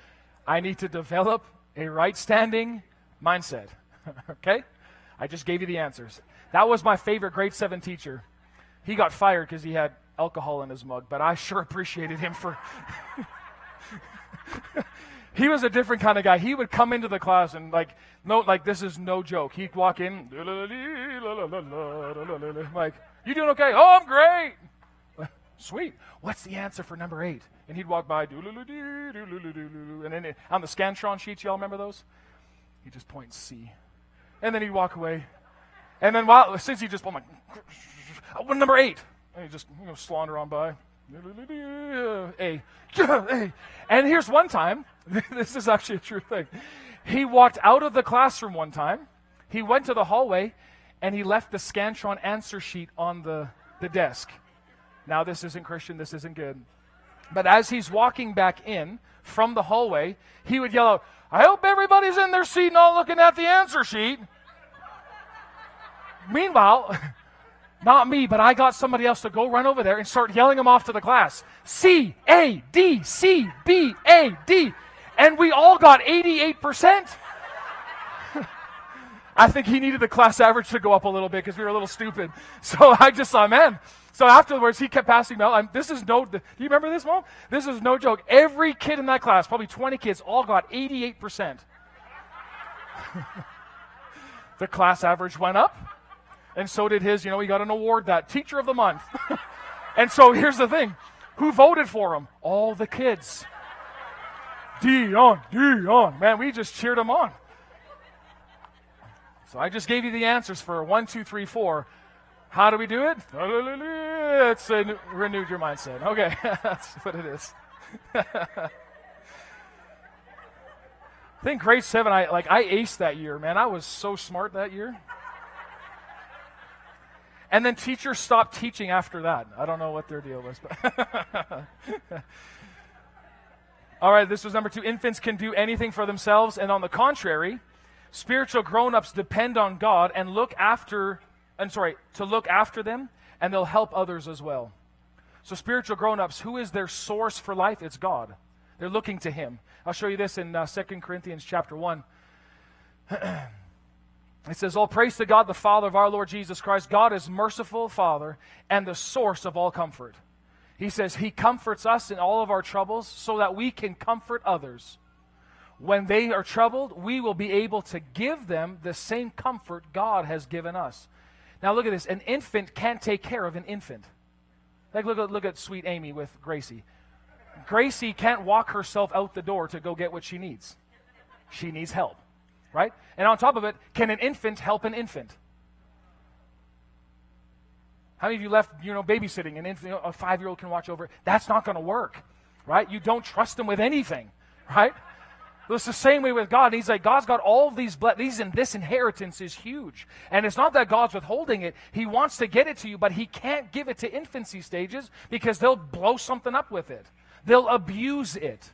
I need to develop a right standing mindset. okay? I just gave you the answers. That was my favorite grade 7 teacher. He got fired because he had alcohol in his mug, but I sure appreciated him for. he was a different kind of guy. He would come into the class and like, no, like this is no joke. He'd walk in, like, you doing okay? Oh, I'm great. Sweet. What's the answer for number eight? And he'd walk by, and then uh, on the Scantron sheets, y'all remember those? He'd just point C. And then he'd walk away. And then while, since he just, my, oh, number eight. And he'd just, you know, slaughter on by. A. A. And here's one time, this is actually a true thing. He walked out of the classroom one time. He went to the hallway and he left the Scantron answer sheet on the, the desk. Now, this isn't Christian, this isn't good. But as he's walking back in from the hallway, he would yell out, I hope everybody's in their seat and all looking at the answer sheet. Meanwhile, not me, but I got somebody else to go run over there and start yelling them off to the class. C A D C B A D. And we all got 88%. I think he needed the class average to go up a little bit because we were a little stupid. So I just saw, man. So afterwards, he kept passing me out. I'm, this is no, do you remember this, Mom? This is no joke. Every kid in that class, probably 20 kids, all got 88%. the class average went up, and so did his. You know, he got an award that Teacher of the Month. and so here's the thing who voted for him? All the kids. Dion, Dion. Man, we just cheered him on. So I just gave you the answers for one, two, three, four. How do we do it? It's a renewed your mindset. Okay, that's what it is. I think grade seven, I like I aced that year, man. I was so smart that year. And then teachers stopped teaching after that. I don't know what their deal was, but All right, this was number 2. Infants can do anything for themselves and on the contrary, Spiritual grown-ups depend on God and look after I'm sorry, to look after them and they'll help others as well. So spiritual grown-ups, who is their source for life? It's God. They're looking to him. I'll show you this in uh, 2 Corinthians chapter 1. it says, All praise to God, the Father of our Lord Jesus Christ. God is merciful Father and the source of all comfort. He says, He comforts us in all of our troubles so that we can comfort others when they are troubled, we will be able to give them the same comfort God has given us. Now, look at this. An infant can't take care of an infant. Like, look, at look at sweet Amy with Gracie. Gracie can't walk herself out the door to go get what she needs. She needs help, right? And on top of it, can an infant help an infant? How many of you left, you know, babysitting? An infant, you know, a five-year-old can watch over. That's not going to work, right? You don't trust them with anything, right? It's the same way with God. And he's like, God's got all these blessings, and this inheritance is huge. And it's not that God's withholding it. He wants to get it to you, but he can't give it to infancy stages because they'll blow something up with it. They'll abuse it.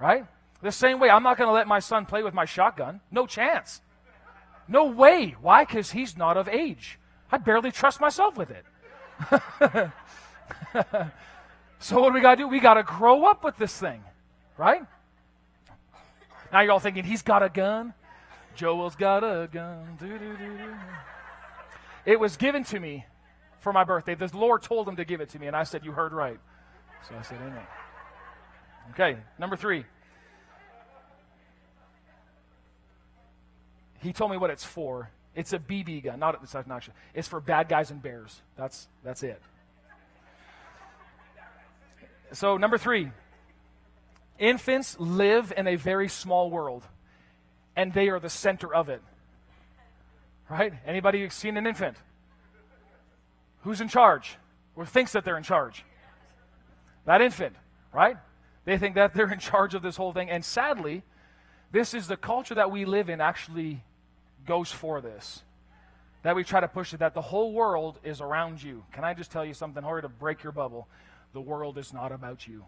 Right? The same way, I'm not going to let my son play with my shotgun. No chance. No way. Why? Because he's not of age. I barely trust myself with it. so, what do we got to do? We got to grow up with this thing. Right? Now you're all thinking, he's got a gun. Joel's got a gun. Doo-doo-doo-doo. It was given to me for my birthday. The Lord told him to give it to me, and I said, You heard right. So I said, Amen. Okay, number three. He told me what it's for. It's a BB gun, not it's actually. It's for bad guys and bears. That's that's it. So number three, Infants live in a very small world, and they are the center of it. Right? Anybody seen an infant? Who's in charge? Or thinks that they're in charge? That infant, right? They think that they're in charge of this whole thing. And sadly, this is the culture that we live in actually goes for this. That we try to push it, that the whole world is around you. Can I just tell you something, hard to break your bubble? The world is not about you.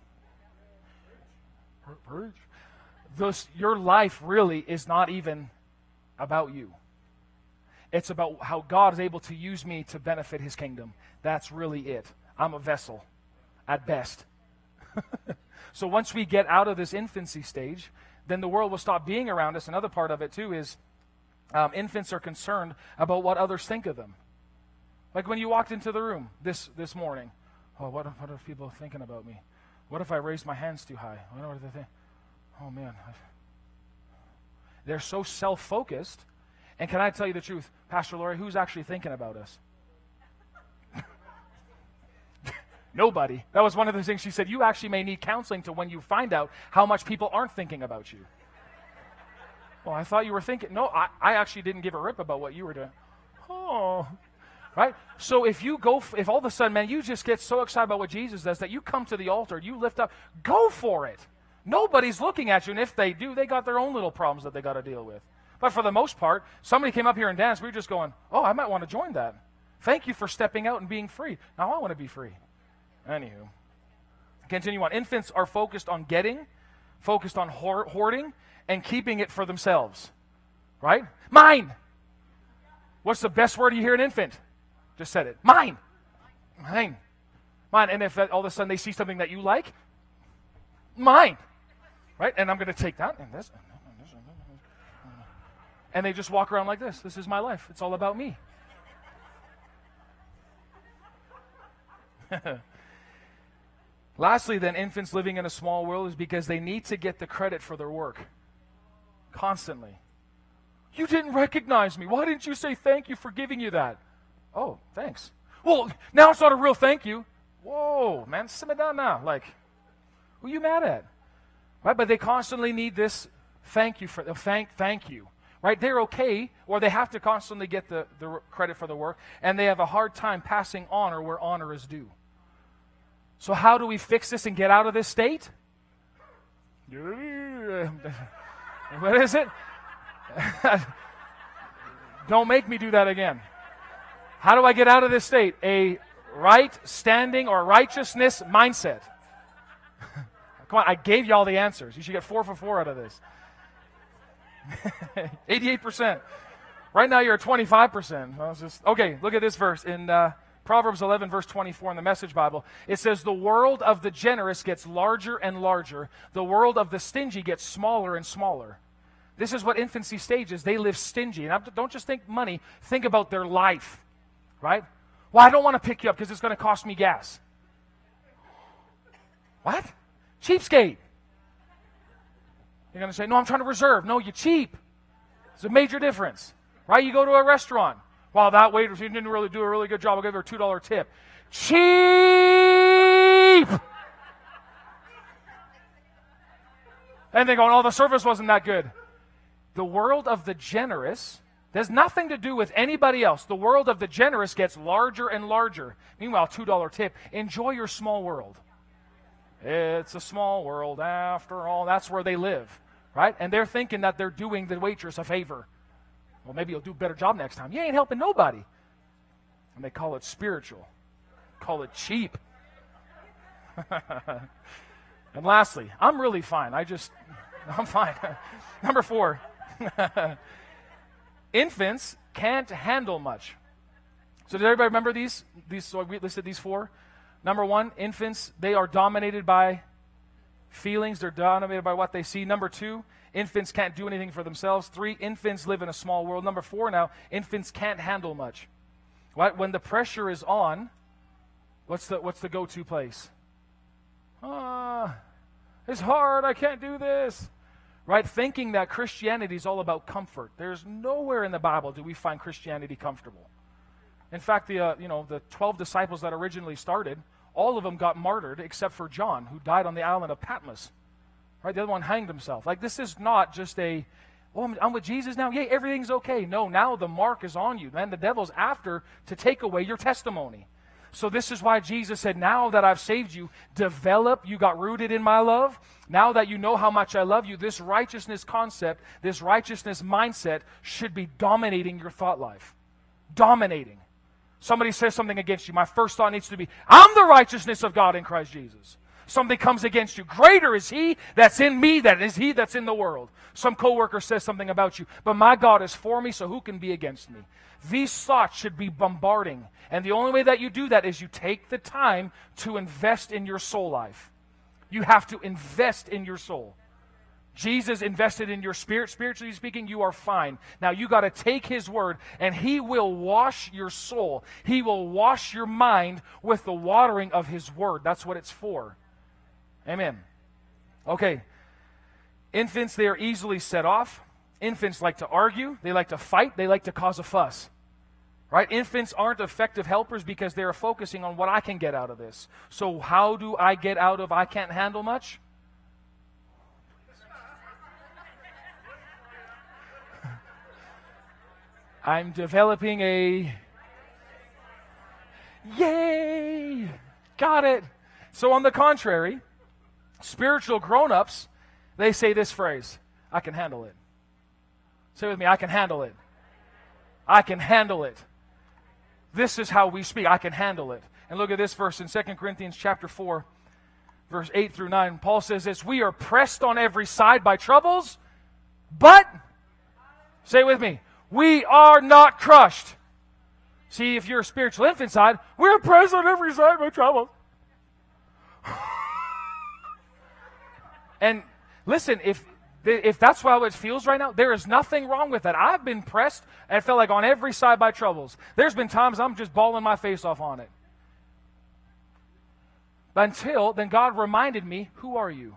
This, your life really is not even about you. It's about how God is able to use me to benefit his kingdom. That's really it. I'm a vessel at best. so once we get out of this infancy stage, then the world will stop being around us. Another part of it, too, is um, infants are concerned about what others think of them. Like when you walked into the room this, this morning, oh, what, what are people thinking about me? What if I raise my hands too high? I don't know what are they think? oh man. They're so self focused. And can I tell you the truth, Pastor Lori, who's actually thinking about us? Nobody. That was one of the things she said. You actually may need counseling to when you find out how much people aren't thinking about you. Well, I thought you were thinking. No, I, I actually didn't give a rip about what you were doing. Oh. Right? So if you go, if all of a sudden, man, you just get so excited about what Jesus does that you come to the altar, you lift up, go for it. Nobody's looking at you, and if they do, they got their own little problems that they got to deal with. But for the most part, somebody came up here and danced. We were just going, oh, I might want to join that. Thank you for stepping out and being free. Now I want to be free. Anywho, continue on. Infants are focused on getting, focused on hoarding, and keeping it for themselves. Right? Mine. What's the best word you hear an infant? Just said it. Mine. Mine. Mine. And if all of a sudden they see something that you like, mine. Right? And I'm going to take that and this. And they just walk around like this. This is my life. It's all about me. Lastly, then, infants living in a small world is because they need to get the credit for their work constantly. You didn't recognize me. Why didn't you say thank you for giving you that? Oh, thanks. Well, now it's not a real thank you. Whoa, man, simmer down now. Like, who are you mad at? Right? But they constantly need this thank you for the thank thank you. Right? They're okay, or they have to constantly get the, the credit for the work, and they have a hard time passing honor where honor is due. So how do we fix this and get out of this state? what is it? Don't make me do that again. How do I get out of this state? A right standing or righteousness mindset. Come on, I gave you all the answers. You should get four for four out of this. 88%. Right now you're at 25%. Just, okay, look at this verse in uh, Proverbs 11, verse 24 in the Message Bible. It says, The world of the generous gets larger and larger, the world of the stingy gets smaller and smaller. This is what infancy stage is. They live stingy. And don't just think money, think about their life, right? Well, I don't want to pick you up because it's going to cost me gas. What? Cheapskate. You're going to say, No, I'm trying to reserve. No, you're cheap. It's a major difference, right? You go to a restaurant. Wow, that waiter didn't really do a really good job. I'll give her a $2 tip. Cheap! And they go, Oh, the service wasn't that good. The world of the generous there's nothing to do with anybody else. The world of the generous gets larger and larger. Meanwhile, $2 tip. Enjoy your small world. It's a small world after all. That's where they live, right? And they're thinking that they're doing the waitress a favor. Well, maybe you'll do a better job next time. You ain't helping nobody. And they call it spiritual, call it cheap. and lastly, I'm really fine. I just, I'm fine. Number four. Infants can't handle much. So, does everybody remember these? These so we listed these four. Number one, infants they are dominated by feelings. They're dominated by what they see. Number two, infants can't do anything for themselves. Three, infants live in a small world. Number four, now infants can't handle much. What when the pressure is on? What's the what's the go-to place? Ah, it's hard. I can't do this right? Thinking that Christianity is all about comfort. There's nowhere in the Bible do we find Christianity comfortable. In fact, the uh, you know the twelve disciples that originally started, all of them got martyred except for John, who died on the island of Patmos. Right, the other one hanged himself. Like this is not just a, oh, I'm, I'm with Jesus now. Yay, everything's okay. No, now the mark is on you, man. The devil's after to take away your testimony. So, this is why Jesus said, Now that I've saved you, develop. You got rooted in my love. Now that you know how much I love you, this righteousness concept, this righteousness mindset should be dominating your thought life. Dominating. Somebody says something against you. My first thought needs to be, I'm the righteousness of God in Christ Jesus. Something comes against you. Greater is he that's in me than is he that's in the world. Some coworker says something about you, but my God is for me, so who can be against me? These thoughts should be bombarding. And the only way that you do that is you take the time to invest in your soul life. You have to invest in your soul. Jesus invested in your spirit. Spiritually speaking, you are fine. Now you got to take his word and he will wash your soul. He will wash your mind with the watering of his word. That's what it's for. Amen. Okay. Infants, they are easily set off. Infants like to argue, they like to fight, they like to cause a fuss. Right? Infants aren't effective helpers because they're focusing on what I can get out of this. So, how do I get out of I can't handle much? I'm developing a. Yay! Got it. So, on the contrary, spiritual grown ups, they say this phrase I can handle it. Say with me, I can handle it. I can handle it. This is how we speak. I can handle it. And look at this verse in 2 Corinthians chapter 4, verse 8 through 9. Paul says this We are pressed on every side by troubles, but, say with me, we are not crushed. See, if you're a spiritual infant side, we're pressed on every side by troubles. and listen, if if that's how it feels right now, there is nothing wrong with that. I've been pressed and felt like on every side by troubles. There's been times I'm just bawling my face off on it. But until then, God reminded me, Who are you?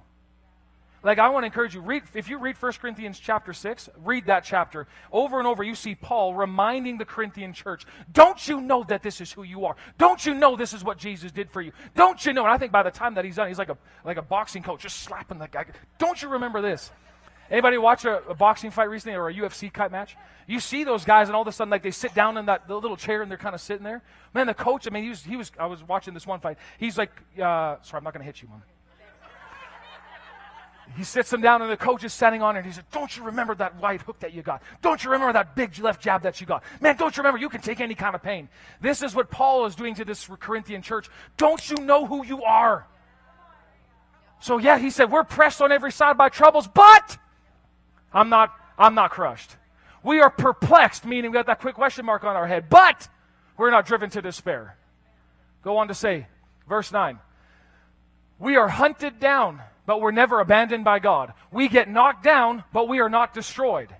Like I want to encourage you, read if you read 1 Corinthians chapter 6, read that chapter. Over and over you see Paul reminding the Corinthian church, don't you know that this is who you are? Don't you know this is what Jesus did for you? Don't you know? And I think by the time that he's done, he's like a like a boxing coach, just slapping the guy. Don't you remember this? Anybody watch a, a, boxing fight recently or a UFC cut match? You see those guys, and all of a sudden, like they sit down in that little chair and they're kind of sitting there. Man, the coach. I mean, he was. He was. I was watching this one fight. He's like, uh, sorry, I'm not going to hit you, man. He sits them down, and the coach is standing on it. And he said, "Don't you remember that right hook that you got? Don't you remember that big left jab that you got? Man, don't you remember you can take any kind of pain? This is what Paul is doing to this Corinthian church. Don't you know who you are?" So yeah, he said, "We're pressed on every side by troubles, but." I'm not, I'm not crushed. We are perplexed, meaning we got that quick question mark on our head, but we're not driven to despair. Go on to say, verse 9. We are hunted down, but we're never abandoned by God. We get knocked down, but we are not destroyed.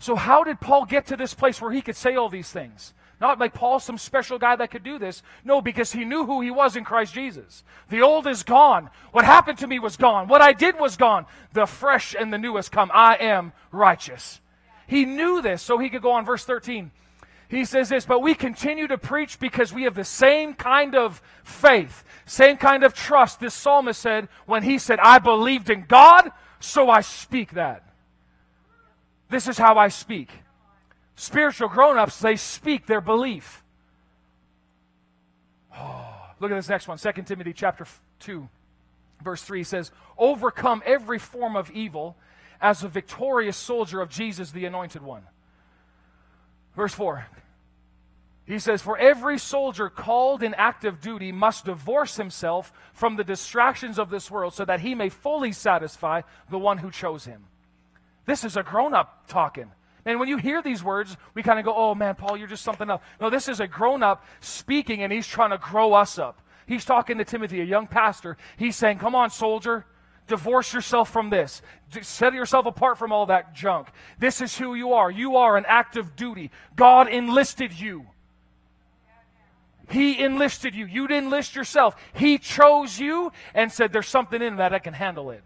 So, how did Paul get to this place where he could say all these things? Not like Paul, some special guy that could do this. No, because he knew who he was in Christ Jesus. The old is gone. What happened to me was gone. What I did was gone. The fresh and the new has come. I am righteous. He knew this, so he could go on verse 13. He says this, but we continue to preach because we have the same kind of faith, same kind of trust. This psalmist said when he said, I believed in God, so I speak that. This is how I speak. Spiritual grown ups, they speak their belief. Oh, look at this next one 2 Timothy chapter 2, verse 3 says, Overcome every form of evil as a victorious soldier of Jesus, the anointed one. Verse 4. He says, For every soldier called in active duty must divorce himself from the distractions of this world so that he may fully satisfy the one who chose him. This is a grown up talking. And when you hear these words, we kind of go, oh man, Paul, you're just something else. No, this is a grown up speaking, and he's trying to grow us up. He's talking to Timothy, a young pastor. He's saying, come on, soldier, divorce yourself from this. Set yourself apart from all that junk. This is who you are. You are an active duty. God enlisted you. He enlisted you. You didn't enlist yourself. He chose you and said, There's something in that I can handle it.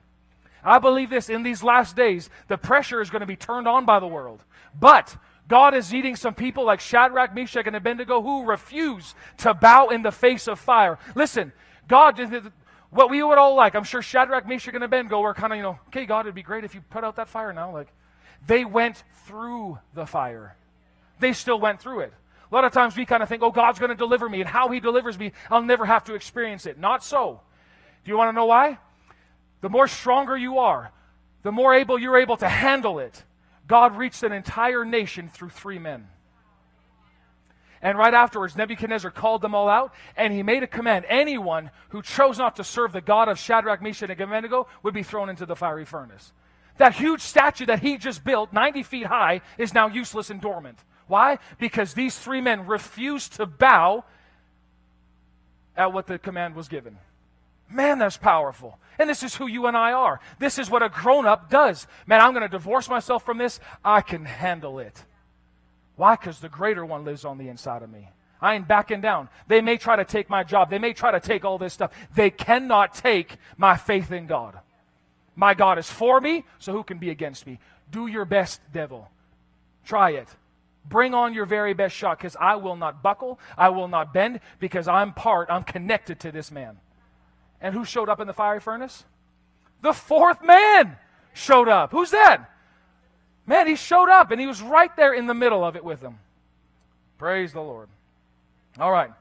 I believe this in these last days, the pressure is going to be turned on by the world. But God is eating some people like Shadrach, Meshach, and Abednego who refuse to bow in the face of fire. Listen, God, what we would all like, I'm sure Shadrach, Meshach, and Abednego were kind of, you know, okay, God, it'd be great if you put out that fire now. Like, they went through the fire. They still went through it. A lot of times we kind of think, oh, God's going to deliver me, and how He delivers me, I'll never have to experience it. Not so. Do you want to know why? The more stronger you are, the more able you're able to handle it. God reached an entire nation through three men. And right afterwards, Nebuchadnezzar called them all out, and he made a command. Anyone who chose not to serve the God of Shadrach, Meshach, and Abednego would be thrown into the fiery furnace. That huge statue that he just built, 90 feet high, is now useless and dormant. Why? Because these three men refused to bow at what the command was given. Man, that's powerful. And this is who you and I are. This is what a grown up does. Man, I'm going to divorce myself from this. I can handle it. Why? Because the greater one lives on the inside of me. I ain't backing down. They may try to take my job. They may try to take all this stuff. They cannot take my faith in God. My God is for me, so who can be against me? Do your best, devil. Try it. Bring on your very best shot because I will not buckle, I will not bend because I'm part, I'm connected to this man. And who showed up in the fiery furnace? The fourth man showed up. Who's that? Man, he showed up and he was right there in the middle of it with them. Praise the Lord. All right.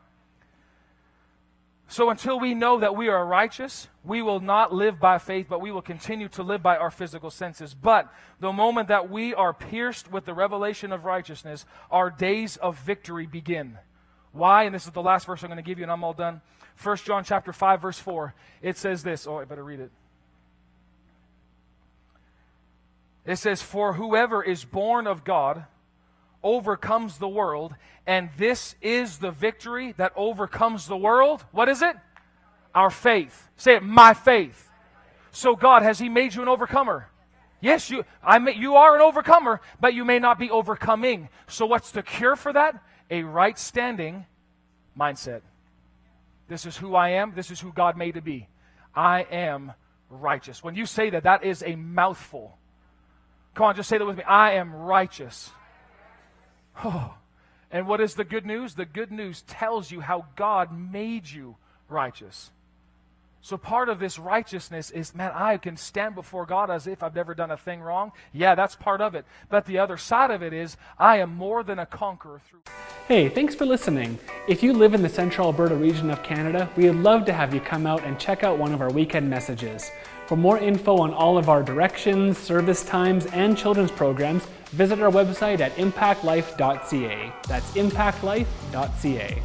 So until we know that we are righteous, we will not live by faith, but we will continue to live by our physical senses. But the moment that we are pierced with the revelation of righteousness, our days of victory begin. Why? And this is the last verse I'm going to give you, and I'm all done. 1 John chapter 5, verse 4. It says this. Oh, I better read it. It says, For whoever is born of God overcomes the world, and this is the victory that overcomes the world. What is it? Our faith. Say it, my faith. So, God, has He made you an overcomer? Yes, you, I may, you are an overcomer, but you may not be overcoming. So, what's the cure for that? A right standing mindset. This is who I am. This is who God made to be. I am righteous. When you say that, that is a mouthful. Come on, just say that with me. I am righteous. Oh. And what is the good news? The good news tells you how God made you righteous. So part of this righteousness is, man, I can stand before God as if I've never done a thing wrong. Yeah, that's part of it. But the other side of it is, I am more than a conqueror through. Hey, thanks for listening. If you live in the central Alberta region of Canada, we would love to have you come out and check out one of our weekend messages. For more info on all of our directions, service times, and children's programs, visit our website at impactlife.ca. That's impactlife.ca.